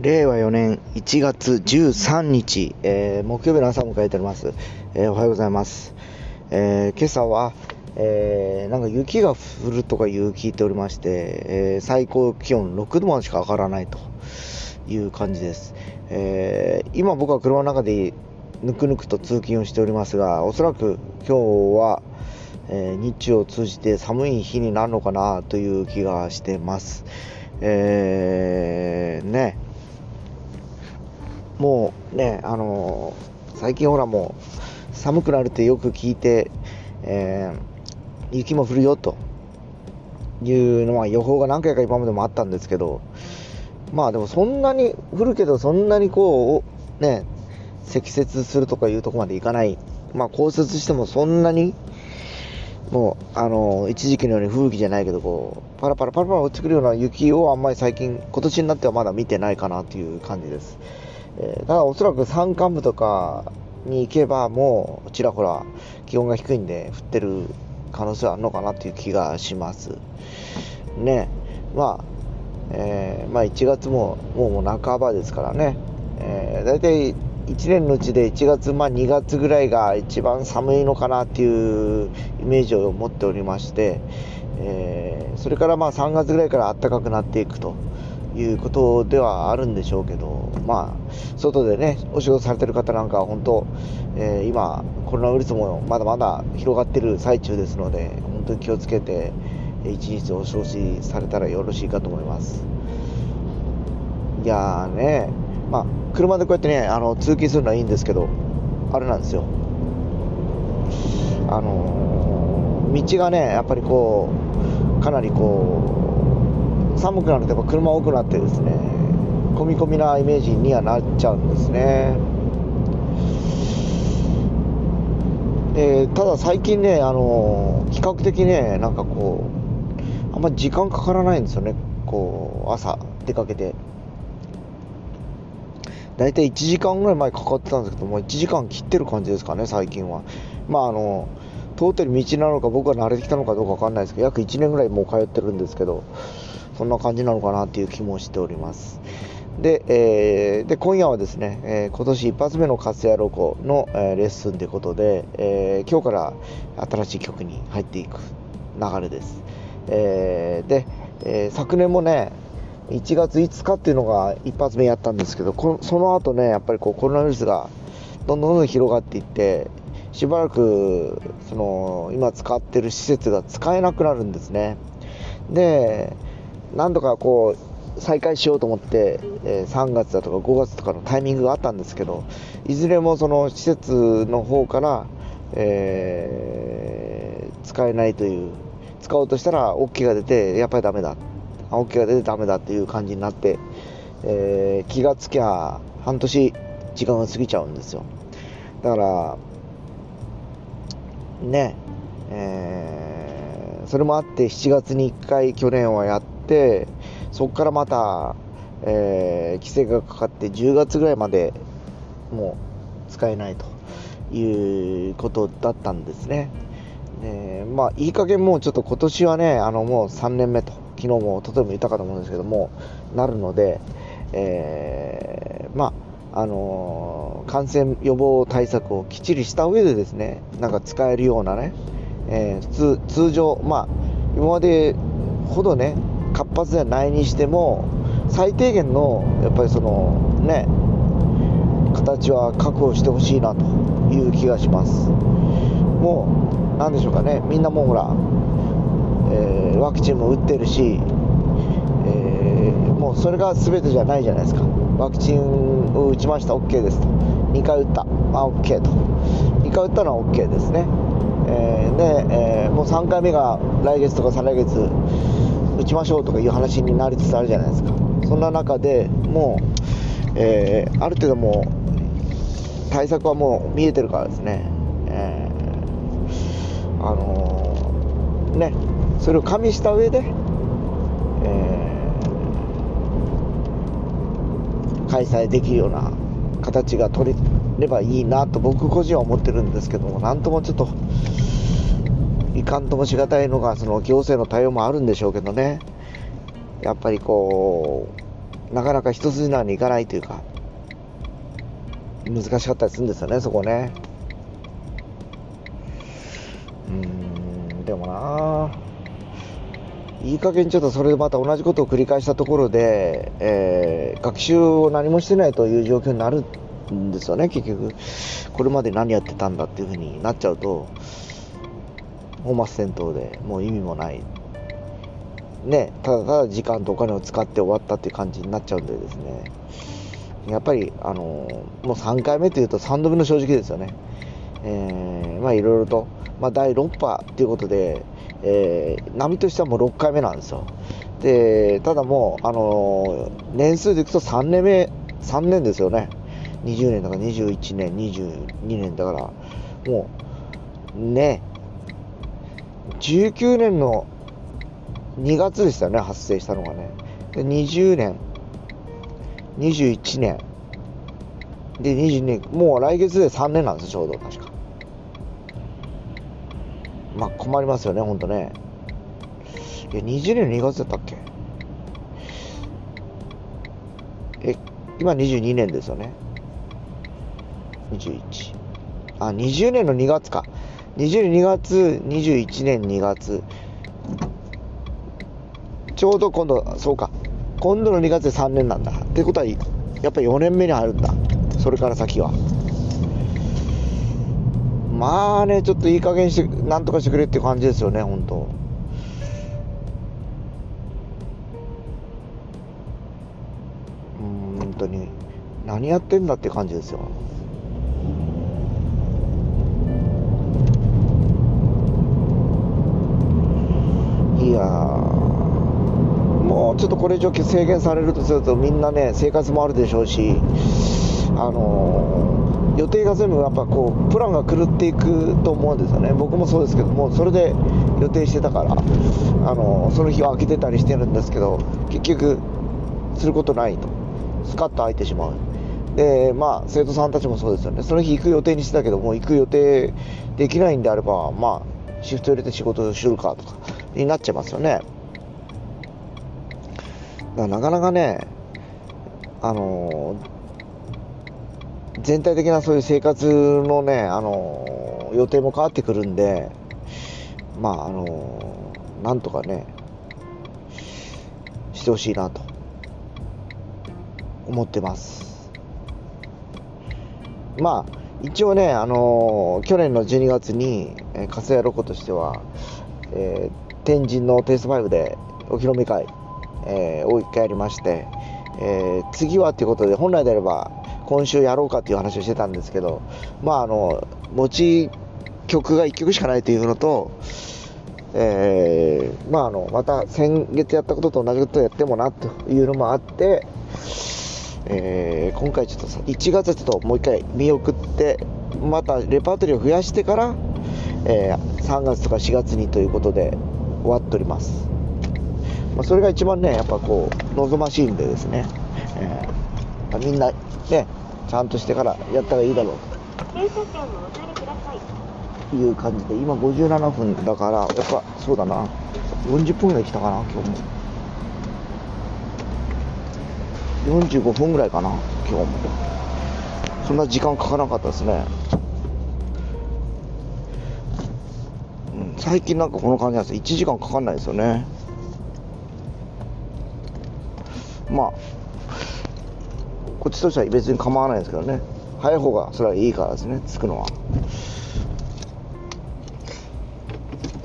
令和4年1月13日、えー、木曜日の朝を迎えております。えー、おはようございます。えー、今朝は、えー、なんか雪が降るとかいう聞いておりまして、え、最高気温6度までしか上がらないという感じです。え、今僕は車の中でぬくぬくと通勤をしておりますが、おそらく今日は、え、日中を通じて寒い日になるのかなという気がしてます。え、ね、もうね、あのー、最近ほらもう寒くなるってよく聞いて、えー、雪も降るよというのは予報が何回か今までもあったんですけど、まあでもそんなに降るけど、そんなにこう、ね、積雪するとかいうとこまでいかない。まあ降雪してもそんなに、もう、あの、一時期のように吹雪じゃないけど、こう、パラパラパラパラ落ちてくるような雪をあんまり最近、今年になってはまだ見てないかなという感じです。えー、ただおそらく山間部とかに行けばもうちらほら気温が低いんで降ってる可能性はあるのかなっていう気がします。ね。まあ、えー、まあ1月ももう半ばですからね、えー、大体1年のうちで1月、まあ、2月ぐらいが一番寒いのかなっていうイメージを持っておりまして、えー、それからまあ3月ぐらいから暖かくなっていくと。いうことではあるんでしょうけど、まあ、外でね、お仕事されてる方なんかは本当、えー、今、コロナウイルスもまだまだ広がってる最中ですので、本当に気をつけて、一日お過ごしされたらよろしいかと思います。いやーね、まあ、車でこうやってね、あの通勤するのはいいんですけど、あれなんですよ。あの、道がね、やっぱりこう、かなりこう、寒くなるとやっぱ車多くなってですね込み込みなイメージにはなっちゃうんですね。でただ最近ねあの比較的ねなんかこうあんま時間かからないんですよね。こう朝出かけて。大体1時間ぐらい前かかってたんですけどもう1時間切ってる感じですかね最近は。まああの通ってる道なのか僕は慣れてきたのかどうか分かんないですけど約1年ぐらいもう通ってるんですけどそんな感じなのかなっていう気もしております。で、えー、で今夜はですね、えー、今年一発目のカスヤロコの、えー、レッスンということで、え今日から新しい曲に入っていく流れです。えで、え昨年もね、1月5日っていうのが一発目やったんですけど、その後ね、やっぱりこうコロナウイルスがどんどんどんどん広がっていって、しばらくその今使ってる施設が使えなくなるんですね。で、何度かこう再開しようと思って、え3月だとか5月とかのタイミングがあったんですけどいずれもその施設の方から、えー、使えないという使おうとしたら OK が出てやっぱりダメだ。OK が出てダメだっていう感じになって、えー、気がつきゃ半年時間が過ぎちゃうんですよ。だからねえー、それもあって7月に1回去年はやってってそこからまた、えー、規制がかかって10月ぐらいまでもう使えないということだったんですね。でまあいい加減もうちょっと今年はねあのもう3年目と昨日もとても言ったかと思うんですけどもなるので、えー、まああのー、感染予防対策をきっちりした上でですねなんか使えるようなね、えー、通常まあ今までほどね活発ではないにしても最低限のやっぱりそのね形は確保してほしいなという気がします。もう何でしょうかね。みんなもうほら、えー、ワクチンも打ってるし、えー、もうそれが全てじゃないじゃないですか。ワクチンを打ちました OK ですと。2回打った。あ OK と。2回打ったのは OK ですね、えー、で、え、もう3回目が来月とか再来月打ちましょうとかいう話になりつつあるじゃないですか。そんな中でもう、えー、ある程度もう対策はもう見えてるからですね、えー、あのー、ねそれを加味した上で、えー、開催できるような形が取れればいいなと僕個人は思ってるんですけどもなんともちょっといかんともしがたいのがその行政の対応もあるんでしょうけどね。やっぱりこうなかなか一筋縄にいかないというか難しかったりするんですよねそこね。うんでもな。いい加減ちょっとそれでまた同じことを繰り返したところで、えー、学習を何もしてないという状況になるんですよね結局。これまで何やってたんだっていうふうになっちゃうと。本末転倒でもう意味もない。ねただただ時間とお金を使って終わったっていう感じになっちゃうんでですね。やっぱりあのもう3回目というと3度目の正直ですよね。えー、まあいろいろと、まあ、第6波ということで、えー、波としてはもう6回目なんですよ。でただもう、あの、年数でいくと3年目3年ですよね。20年だから21年22年だからもうね19年の2月でしたよね発生したのがね。で20年。21年。で22年。もう来月で3年なんですちょうど確か。まあ困りますよねほんとね。いや20年の2月だったっけ？え今22年ですよね。21あ20年の2月か。22月21年2月。ちょうど今度そうか。今度の2月で3年なんだ。ってことはやっぱり4年目に入るんだ。それから先は。まあねちょっといい加減してなんとかしてくれって感じですよね本当。うん本当に。何やってんだって感じですよ。ちょっとこれ以上制限されるとするとみんなね生活もあるでしょうしあの予定が全部やっぱこうプランが狂っていくと思うんですよね。僕もそうですけどもそれで予定してたからあのその日は空けてたりしてるんですけど結局することないと。スカッと空いてしまう。でまあ生徒さんたちもそうですよね。その日行く予定にしてたけども行く予定できないんであればまあシフト入れて仕事をするかとかになっちゃいますよね。からなかなかねあの全体的なそういう生活のね、あの予定も変わってくるんで、まあ、あのなんとかね、してほしいなと思ってます。まあ、一応ね、あの去年の12月に、えー、カロコとしては、えー、天神のテイスト5でお披露目会、えー、を1回やりまして、えー、次はということで、本来であれば、今週やろうかっていう話をしてたんですけど、まあ、あの、持ち曲が1曲しかないというのと、えー、まあ、あの、また先月やったことと同じことをやってもなというのもあって、えー、今回ちょっと1月ちょっともう一回見送って、またレパートリーを増やしてから、えー、3月とか4月にということで終わっております。まあ、それが一番ね、やっぱこう、望ましいんでですね、えー、みんなね、ちゃんとしてからやったらいいだろう。という感じで今57分だからやっぱそうだな。40分ぐらい来たかな今日も。45分ぐらいかな今日も。そんな時間かからなかったですね、うん、最近なんかこの感じなんです1時間かかんないですよね。まあこっちとしては別に構わないですけどね。早い方がそれはいいからですね着くのは。よ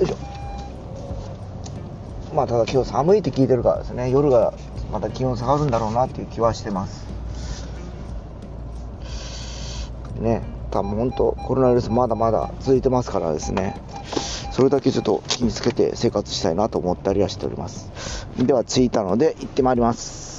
いしょ。まあただ今日寒いって聞いてるからですね。夜がまた気温下がるんだろうなっていう気はしてます。ね多分本当コロナウイルスまだまだ続いてますからですね。それだけちょっと気につけて生活したいなと思ったりはしております。では着いたので行ってまいります。